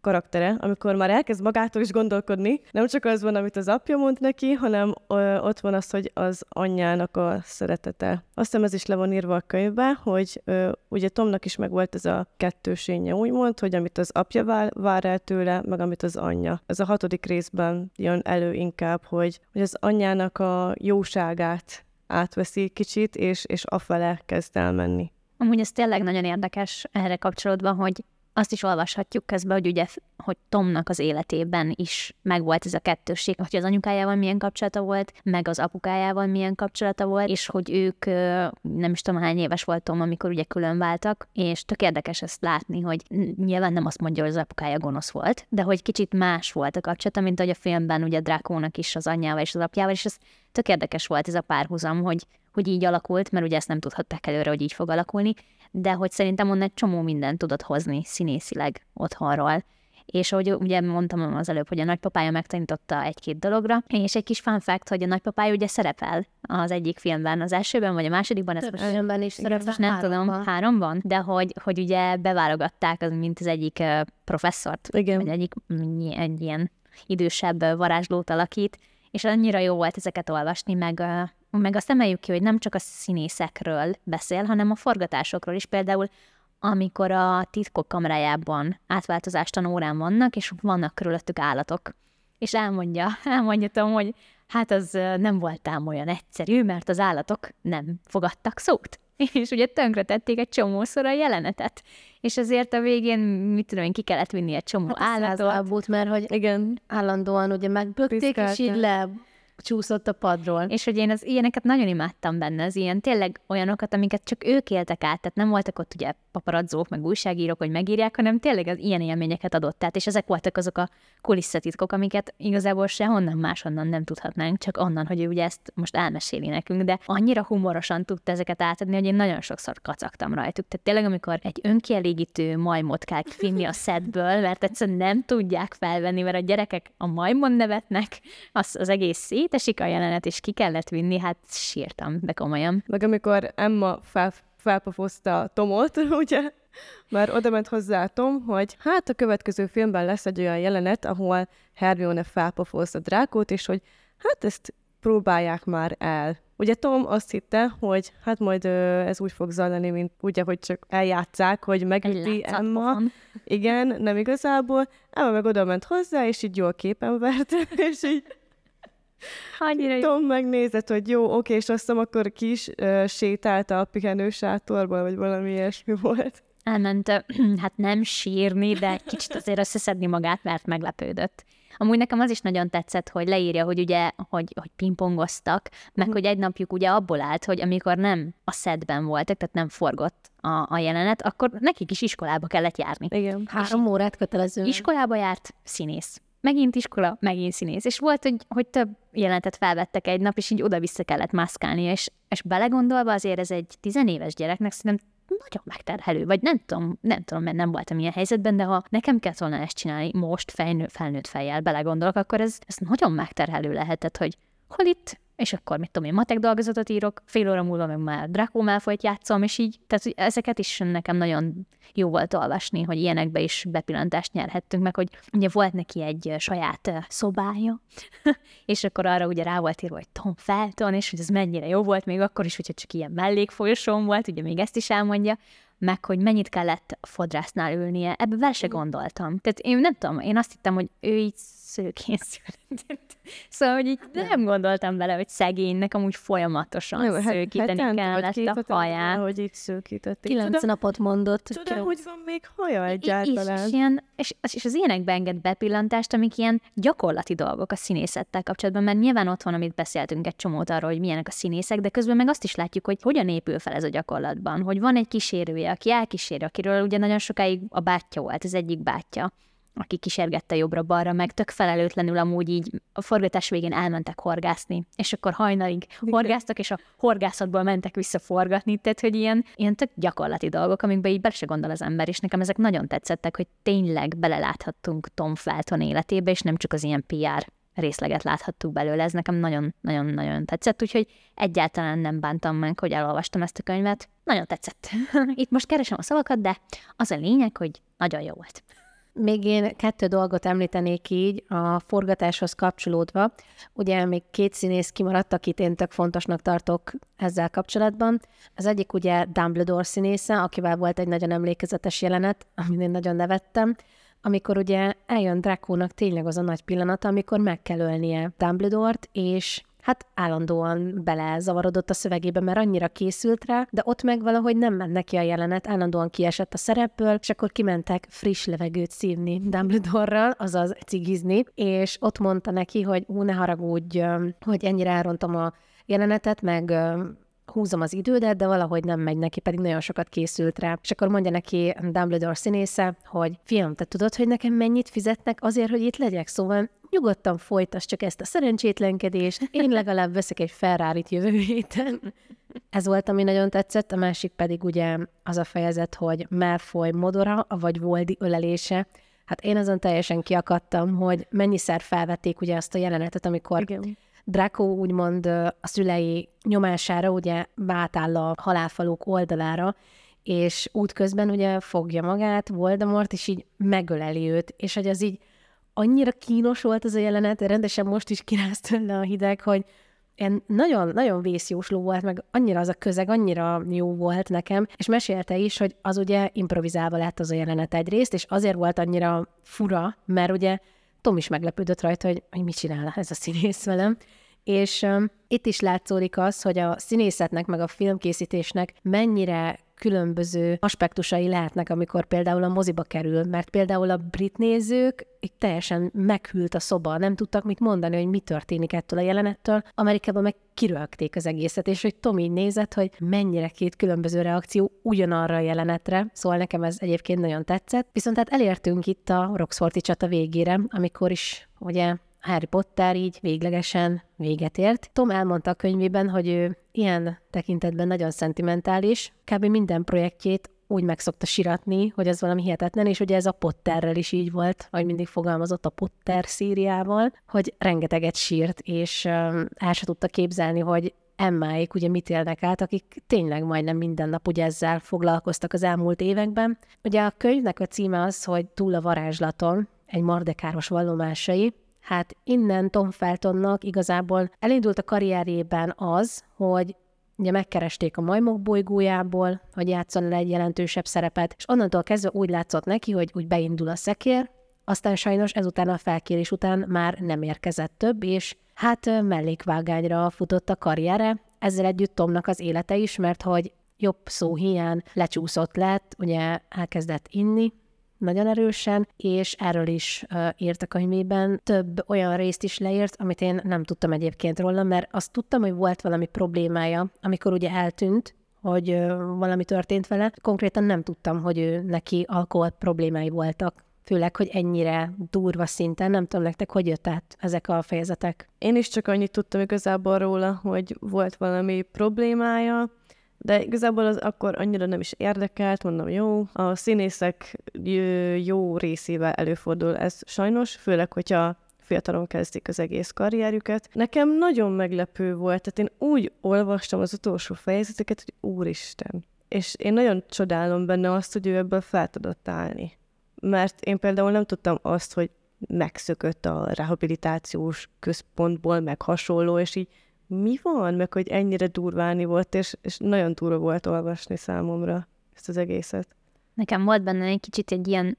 karaktere, amikor már elkezd magától is gondolkodni, nem csak az van, amit az apja mond neki, hanem ö, ott van az, hogy az anyjának a szeretete. Azt hiszem ez is le van írva a könyvbe, hogy ö, ugye Tomnak is megvolt ez a kettősénye, úgymond, hogy amit az apja vár, vár el tőle, meg amit az anyja. Ez a hatodik részben jön elő inkább, hogy, hogy az anyjának a jóságát átveszi kicsit, és, és afele kezd elmenni. Amúgy ez tényleg nagyon érdekes erre kapcsolódva, hogy azt is olvashatjuk közben, hogy ugye, hogy Tomnak az életében is megvolt ez a kettősség, hogy az anyukájával milyen kapcsolata volt, meg az apukájával milyen kapcsolata volt, és hogy ők nem is tudom hány éves volt Tom, amikor ugye külön váltak, és tök érdekes ezt látni, hogy nyilván nem azt mondja, hogy az apukája gonosz volt, de hogy kicsit más volt a kapcsolata, mint ahogy a filmben ugye Drákónak is az anyjával és az apjával, és ez tök érdekes volt ez a párhuzam, hogy, hogy így alakult, mert ugye ezt nem tudhatták előre, hogy így fog alakulni, de hogy szerintem onnan egy csomó mindent tudott hozni színészileg otthonról. És ahogy ugye mondtam az előbb, hogy a nagypapája megtanította egy-két dologra, és egy kis fun fact, hogy a nagypapája ugye szerepel az egyik filmben, az elsőben vagy a másodikban, ezt most, filmben is szerepel, most nem háromban. tudom, háromban, de hogy, hogy ugye beválogatták, az, mint az egyik professzort, Igen. vagy egyik egy ilyen idősebb varázslót alakít, és annyira jó volt ezeket olvasni, meg meg azt emeljük ki, hogy nem csak a színészekről beszél, hanem a forgatásokról is. Például amikor a titkok kamerájában átváltozást órán vannak, és vannak körülöttük állatok. És elmondja, elmondja Tom, hogy hát az nem voltám olyan egyszerű, mert az állatok nem fogadtak szót. És ugye tönkretették egy csomószor a jelenetet. És azért a végén, mit tudom én, ki kellett vinni egy csomó hát állatot. mert hogy igen, állandóan ugye megbökték, és így le csúszott a padról. És hogy én az ilyeneket nagyon imádtam benne, az ilyen tényleg olyanokat, amiket csak ők éltek át, tehát nem voltak ott ugye paparazzók, meg újságírók, hogy megírják, hanem tényleg az ilyen élményeket adott át, és ezek voltak azok a kulisszatitkok, amiket igazából sehonnan máshonnan nem tudhatnánk, csak onnan, hogy ő ugye ezt most elmeséli nekünk, de annyira humorosan tudta ezeket átadni, hogy én nagyon sokszor kacagtam rajtuk. Tehát tényleg, amikor egy önkielégítő majmot kell kifinni a szedből, mert egyszerűen nem tudják felvenni, mert a gyerekek a majmon nevetnek, az, az egész szétesik a jelenet, és ki kellett vinni, hát sírtam, de komolyan. Meg amikor Emma fel, felpofozta Tomot, ugye, már oda ment hozzá Tom, hogy hát a következő filmben lesz egy olyan jelenet, ahol Hermione felpofozza Drákót, és hogy hát ezt próbálják már el. Ugye Tom azt hitte, hogy hát majd ö, ez úgy fog zajlani, mint ugye, hogy csak eljátszák, hogy megüti Emma. Igen, nem igazából. Emma meg oda ment hozzá, és így jól képen vert, és így Annyira jó. Tom megnézett, hogy jó, oké, és azt hiszem akkor ki is ö, sétálta a pihenő sátorból, vagy valami ilyesmi volt. Elment, hát nem sírni, de kicsit azért összeszedni magát, mert meglepődött. Amúgy nekem az is nagyon tetszett, hogy leírja, hogy ugye, hogy, hogy pingpongoztak, meg hogy egy napjuk ugye abból állt, hogy amikor nem a szedben voltak, tehát nem forgott a, a jelenet, akkor nekik is iskolába kellett járni. Igen. Három órát kötelező. Iskolába járt, színész. Megint iskola, megint színész. És volt, hogy, hogy több jelenetet felvettek egy nap, és így oda-vissza kellett mászkálnia, és, és belegondolva azért ez egy tizenéves gyereknek szerintem nagyon megterhelő, vagy nem tudom, nem tudom, mert nem voltam ilyen helyzetben, de ha nekem kellett volna ezt csinálni most felnő, felnőtt fejjel belegondolok, akkor ez, ez nagyon megterhelő lehetett, hogy hol itt, és akkor mit tudom én, matek dolgozatot írok, fél óra múlva meg már Draco Malfoyt játszom, és így, tehát hogy ezeket is nekem nagyon jó volt olvasni, hogy ilyenekbe is bepillantást nyerhettünk, meg hogy ugye volt neki egy saját szobája, és akkor arra ugye rá volt írva, hogy Tom Felton, és hogy ez mennyire jó volt, még akkor is, hogyha csak ilyen mellékfolyosón volt, ugye még ezt is elmondja, meg hogy mennyit kellett a fodrásznál ülnie, ebbe vele se gondoltam. Tehát én nem tudom, én azt hittem, hogy ő így szőkén született. Szóval, hogy így nem gondoltam bele, hogy szegénynek amúgy folyamatosan Jó, hát szőkíteni vagy kellett a haját. Hogy így szőkítették. Kilenc napot mondott. tudom, hogy van még haja És, egyáltalán. és, ilyen, és, és az ilyenekbe enged bepillantást, amik ilyen gyakorlati dolgok a színészettel kapcsolatban, mert nyilván ott van, amit beszéltünk egy csomót arról, hogy milyenek a színészek, de közben meg azt is látjuk, hogy hogyan épül fel ez a gyakorlatban, hogy van egy kísérője, aki elkíséri, akiről ugye nagyon sokáig a bátyja volt, az egyik bátyja, aki kísérgette jobbra-balra, meg tök felelőtlenül amúgy így a forgatás végén elmentek horgászni, és akkor hajnalig horgáztak, és a horgászatból mentek vissza forgatni, tehát hogy ilyen, ilyen tök gyakorlati dolgok, amikbe így bele se gondol az ember, és nekem ezek nagyon tetszettek, hogy tényleg beleláthattunk Tom Felton életébe, és nem csak az ilyen PR részleget láthattuk belőle, ez nekem nagyon-nagyon-nagyon tetszett, úgyhogy egyáltalán nem bántam meg, hogy elolvastam ezt a könyvet. Nagyon tetszett. Itt most keresem a szavakat, de az a lényeg, hogy nagyon jó volt. Még én kettő dolgot említenék így a forgatáshoz kapcsolódva. Ugye még két színész kimaradt, akit én tök fontosnak tartok ezzel kapcsolatban. Az egyik ugye Dumbledore színésze, akivel volt egy nagyon emlékezetes jelenet, amin én nagyon nevettem, amikor ugye eljön Drakónak tényleg az a nagy pillanata, amikor meg kell ölnie Dumbledore-t, és hát állandóan belezavarodott a szövegébe, mert annyira készült rá, de ott meg valahogy nem ment neki a jelenet, állandóan kiesett a szerepből, és akkor kimentek friss levegőt szívni Dumbledore-ral, azaz cigizni, és ott mondta neki, hogy ú, ne haragudj, hogy ennyire elrontom a jelenetet, meg húzom az idődet, de valahogy nem megy neki, pedig nagyon sokat készült rá. És akkor mondja neki Dumbledore színésze, hogy fiam, te tudod, hogy nekem mennyit fizetnek azért, hogy itt legyek, szóval nyugodtan folytasd csak ezt a szerencsétlenkedést, én legalább veszek egy ferrari jövő héten. Ez volt, ami nagyon tetszett, a másik pedig ugye az a fejezet, hogy Malfoy modora, vagy Voldi ölelése. Hát én azon teljesen kiakadtam, hogy mennyiszer felvették ugye azt a jelenetet, amikor Igen. Draco úgymond a szülei nyomására ugye átáll a halálfalók oldalára, és útközben ugye fogja magát Voldemort, és így megöleli őt, és hogy az így annyira kínos volt ez a jelenet, rendesen most is kiráz tőle a hideg, hogy ilyen nagyon, nagyon vészjósló volt, meg annyira az a közeg, annyira jó volt nekem, és mesélte is, hogy az ugye improvizálva lett az a jelenet egyrészt, és azért volt annyira fura, mert ugye Tom is meglepődött rajta, hogy, hogy mit csinál ez a színész velem, és itt is látszódik az, hogy a színészetnek, meg a filmkészítésnek mennyire különböző aspektusai lehetnek, amikor például a moziba kerül, mert például a brit nézők így teljesen meghűlt a szoba, nem tudtak mit mondani, hogy mi történik ettől a jelenettől. Amerikában meg kirögték az egészet, és hogy Tom így nézett, hogy mennyire két különböző reakció ugyanarra a jelenetre, szóval nekem ez egyébként nagyon tetszett. Viszont hát elértünk itt a Roxforti csata végére, amikor is ugye Harry Potter így véglegesen véget ért. Tom elmondta a könyvében, hogy ő ilyen tekintetben nagyon szentimentális, kb. minden projektjét úgy meg szokta siratni, hogy ez valami hihetetlen, és ugye ez a Potterrel is így volt, ahogy mindig fogalmazott a Potter szíriával, hogy rengeteget sírt, és el se tudta képzelni, hogy Emmáik ugye mit élnek át, akik tényleg majdnem minden nap ugye ezzel foglalkoztak az elmúlt években. Ugye a könyvnek a címe az, hogy Túl a varázslaton, egy mardekáros vallomásai, Hát innen Tom Feltonnak igazából elindult a karrierjében az, hogy ugye megkeresték a majmok bolygójából, hogy játszon le egy jelentősebb szerepet, és onnantól kezdve úgy látszott neki, hogy úgy beindul a szekér, aztán sajnos ezután a felkérés után már nem érkezett több, és hát mellékvágányra futott a karriere, ezzel együtt Tomnak az élete is, mert hogy jobb szó hiány lecsúszott lett, ugye elkezdett inni, nagyon erősen, és erről is írt a könyvében. Több olyan részt is leírt, amit én nem tudtam egyébként róla, mert azt tudtam, hogy volt valami problémája, amikor ugye eltűnt, hogy valami történt vele. Konkrétan nem tudtam, hogy ő neki alkohol problémái voltak főleg, hogy ennyire durva szinten. Nem tudom nektek, hogy jött át ezek a fejezetek. Én is csak annyit tudtam igazából róla, hogy volt valami problémája, de igazából az akkor annyira nem is érdekelt, mondom, jó. A színészek jó részével előfordul ez sajnos, főleg, hogyha fiatalon kezdik az egész karrierjüket. Nekem nagyon meglepő volt, tehát én úgy olvastam az utolsó fejezeteket, hogy úristen. És én nagyon csodálom benne azt, hogy ő ebből fel tudott állni. Mert én például nem tudtam azt, hogy megszökött a rehabilitációs központból, meg hasonló, és így mi van, meg hogy ennyire durváni volt, és, és nagyon durva volt olvasni számomra ezt az egészet. Nekem volt benne egy kicsit egy ilyen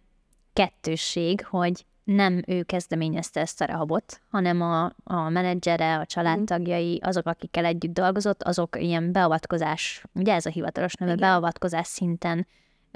kettősség, hogy nem ő kezdeményezte ezt a rehabot, hanem a, a menedzsere, a családtagjai, azok, akikkel együtt dolgozott, azok ilyen beavatkozás, ugye ez a hivatalos neve, Igen. beavatkozás szinten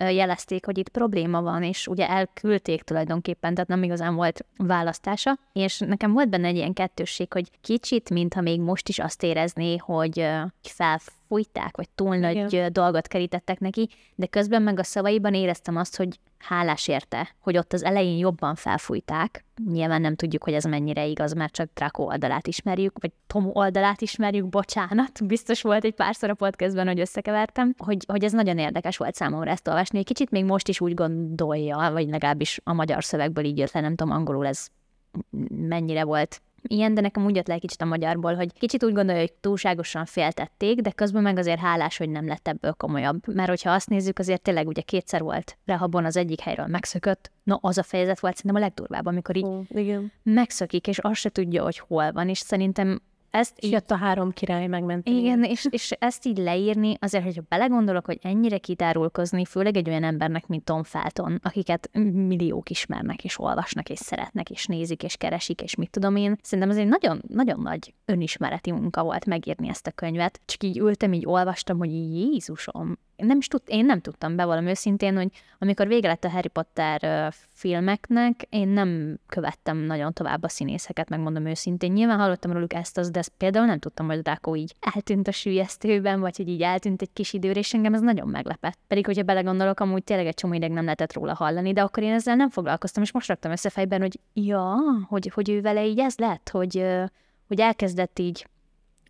jelezték, hogy itt probléma van, és ugye elküldték tulajdonképpen, tehát nem igazán volt választása, és nekem volt benne egy ilyen kettősség, hogy kicsit, mintha még most is azt érezné, hogy felfújták, vagy túl nagy Igen. dolgot kerítettek neki, de közben meg a szavaiban éreztem azt, hogy hálás érte, hogy ott az elején jobban felfújták. Nyilván nem tudjuk, hogy ez mennyire igaz, mert csak Draco oldalát ismerjük, vagy Tom oldalát ismerjük, bocsánat. Biztos volt egy párszor a podcastben, hogy összekevertem, hogy, hogy ez nagyon érdekes volt számomra ezt olvasni. Egy kicsit még most is úgy gondolja, vagy legalábbis a magyar szövegből így jött le, nem tudom, angolul ez mennyire volt ilyen, de nekem úgy jött le egy kicsit a magyarból, hogy kicsit úgy gondolja, hogy túlságosan féltették, de közben meg azért hálás, hogy nem lett ebből komolyabb. Mert hogyha azt nézzük, azért tényleg ugye kétszer volt Rehabon az egyik helyről megszökött, no az a fejezet volt szerintem a legdurvább, amikor így oh, igen. megszökik, és azt se tudja, hogy hol van, és szerintem ezt és jött a három király megment. Igen, és, és ezt így leírni, azért, hogyha belegondolok, hogy ennyire kitárulkozni, főleg egy olyan embernek, mint Tom Felton, akiket milliók ismernek, és olvasnak, és szeretnek, és nézik, és keresik, és mit tudom én, szerintem ez egy nagyon, nagyon nagy önismereti munka volt megírni ezt a könyvet. Csak így ültem, így olvastam, hogy Jézusom, nem is tud, én nem tudtam be valami őszintén, hogy amikor vége lett a Harry Potter filmeknek, én nem követtem nagyon tovább a színészeket, megmondom őszintén. Nyilván hallottam róluk ezt, az, de ezt például nem tudtam, hogy Draco így eltűnt a sülyeztőben, vagy hogy így eltűnt egy kis időre, és engem ez nagyon meglepett. Pedig, hogyha belegondolok, amúgy tényleg egy csomó ideig nem lehetett róla hallani, de akkor én ezzel nem foglalkoztam, és most raktam össze fejben, hogy ja, hogy, hogy ő vele így ez lett, hogy, hogy elkezdett így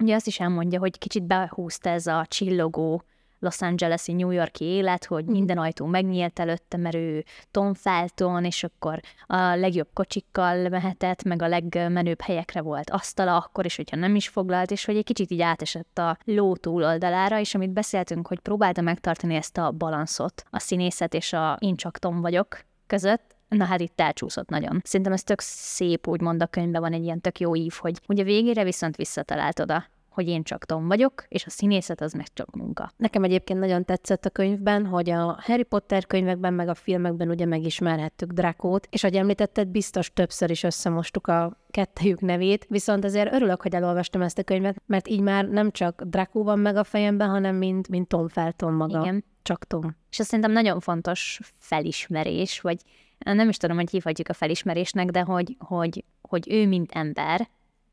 Ugye azt is elmondja, hogy kicsit behúzta ez a csillogó Los Angeles-i New Yorki élet, hogy mm. minden ajtó megnyílt előtte, mert ő Tom Felton, és akkor a legjobb kocsikkal mehetett, meg a legmenőbb helyekre volt asztala akkor is, hogyha nem is foglalt, és hogy egy kicsit így átesett a ló túloldalára, és amit beszéltünk, hogy próbálta megtartani ezt a balanszot a színészet és a én csak Tom vagyok között, Na hát itt elcsúszott nagyon. Szerintem ez tök szép, úgymond a könyvben van egy ilyen tök jó ív, hogy ugye végére viszont visszatalált oda, hogy én csak Tom vagyok, és a színészet az meg csak munka. Nekem egyébként nagyon tetszett a könyvben, hogy a Harry Potter könyvekben, meg a filmekben ugye megismerhettük Drakót, és ahogy említetted, biztos többször is összemostuk a kettejük nevét, viszont azért örülök, hogy elolvastam ezt a könyvet, mert így már nem csak Drakó van meg a fejemben, hanem mint, mint Tom Felton maga. Igen. Csak Tom. És azt szerintem nagyon fontos felismerés, vagy nem is tudom, hogy hívhatjuk a felismerésnek, de hogy, hogy, hogy ő, mint ember,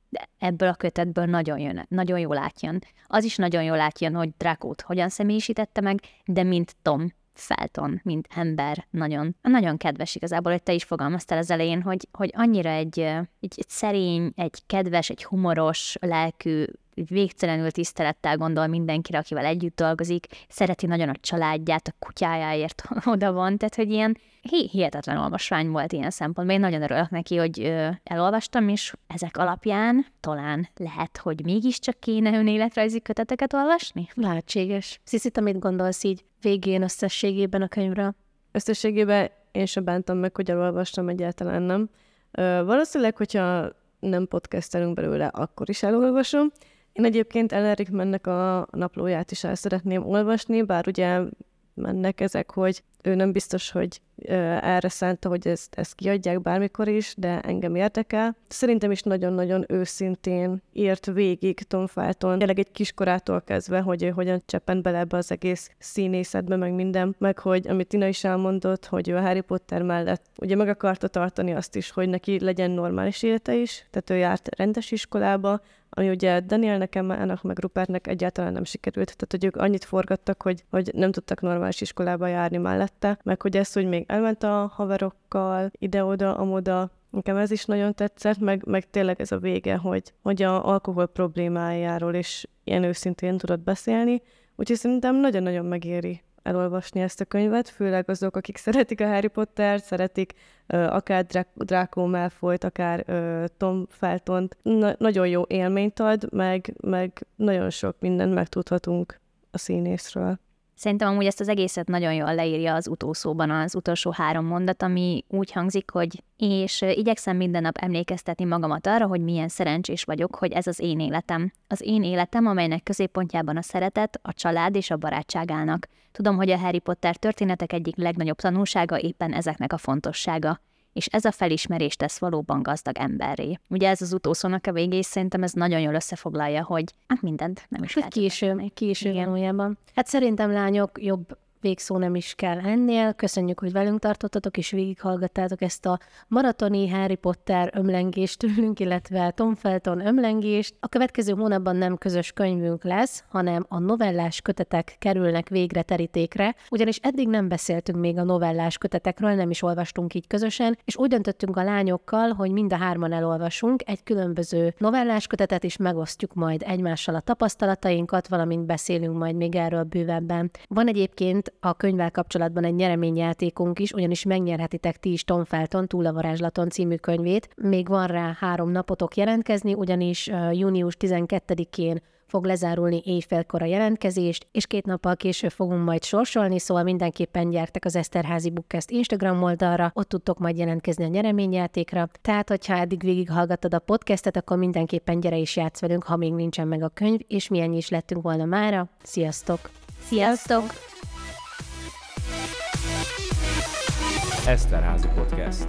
de ebből a kötetből nagyon, jön, nagyon jól átjön. Az is nagyon jól átjön, hogy Drakót hogyan személyisítette meg, de mint Tom Felton, mint ember, nagyon, nagyon kedves igazából, hogy te is fogalmaztál az elején, hogy, hogy annyira egy, egy, egy szerény, egy kedves, egy humoros lelkű végtelenül tisztelettel gondol mindenkire, akivel együtt dolgozik, szereti nagyon a családját, a kutyájáért oda van, tehát hogy ilyen hihetetlen olvasvány volt ilyen szempontból. Én nagyon örülök neki, hogy ö, elolvastam, és ezek alapján talán lehet, hogy mégiscsak kéne önéletrajzi köteteket olvasni? Lehetséges. Sziszi, mit gondolsz így végén összességében a könyvről? Összességében én sem bántam meg, hogy elolvastam, egyáltalán nem. Valószínűleg, hogyha nem podcastelünk belőle, akkor is elolvasom. Én egyébként Ellen Rickmannek a naplóját is el szeretném olvasni, bár ugye mennek ezek, hogy ő nem biztos, hogy erre szánta, hogy ezt, ezt kiadják bármikor is, de engem érdekel. Szerintem is nagyon-nagyon őszintén írt végig Tom Felton, tényleg egy kiskorától kezdve, hogy ő hogyan cseppen bele ebbe az egész színészetbe, meg minden, meg hogy, amit Tina is elmondott, hogy ő a Harry Potter mellett ugye meg akarta tartani azt is, hogy neki legyen normális élete is, tehát ő járt rendes iskolába, ami ugye Danielnek, Emmának, meg Rupertnek egyáltalán nem sikerült, tehát hogy ők annyit forgattak, hogy, hogy nem tudtak normális iskolába járni mellette, meg hogy ez, hogy még elment a haverokkal ide-oda, amoda, Nekem ez is nagyon tetszett, meg, meg tényleg ez a vége, hogy, hogy a alkohol problémájáról is ilyen őszintén tudott beszélni, úgyhogy szerintem nagyon-nagyon megéri elolvasni ezt a könyvet, főleg azok, akik szeretik a Harry Pottert, szeretik uh, akár Draco Malfoyt, akár uh, Tom Feltont. Na- nagyon jó élményt ad, meg, meg nagyon sok mindent megtudhatunk a színészről. Szerintem amúgy ezt az egészet nagyon jól leírja az utószóban az utolsó három mondat, ami úgy hangzik, hogy és igyekszem minden nap emlékeztetni magamat arra, hogy milyen szerencsés vagyok, hogy ez az én életem. Az én életem, amelynek középpontjában a szeretet, a család és a barátság állnak. Tudom, hogy a Harry Potter történetek egyik legnagyobb tanulsága éppen ezeknek a fontossága és ez a felismerés tesz valóban gazdag emberré. Ugye ez az utószónak a végé, és szerintem ez nagyon jól összefoglalja, hogy hát mindent nem is lehet. Késő, késő valójában. Hát szerintem lányok jobb végszó nem is kell ennél. Köszönjük, hogy velünk tartottatok, és végighallgattátok ezt a maratoni Harry Potter ömlengést tőlünk, illetve Tom Felton ömlengést. A következő hónapban nem közös könyvünk lesz, hanem a novellás kötetek kerülnek végre terítékre, ugyanis eddig nem beszéltünk még a novellás kötetekről, nem is olvastunk így közösen, és úgy döntöttünk a lányokkal, hogy mind a hárman elolvasunk egy különböző novellás kötetet, és megosztjuk majd egymással a tapasztalatainkat, valamint beszélünk majd még erről bővebben. Van egyébként a könyvvel kapcsolatban egy nyereményjátékunk is, ugyanis megnyerhetitek ti is Tom Felton Túl a varázslaton című könyvét. Még van rá három napotok jelentkezni, ugyanis június 12-én fog lezárulni éjfélkor a jelentkezést, és két nappal később fogunk majd sorsolni, szóval mindenképpen gyertek az Eszterházi Bookcast Instagram oldalra, ott tudtok majd jelentkezni a nyereményjátékra. Tehát, hogyha eddig végighallgattad a podcastet, akkor mindenképpen gyere is játsz velünk, ha még nincsen meg a könyv, és mi ennyi is lettünk volna mára. Sziasztok! Sziasztok! Eszterházi Podcast.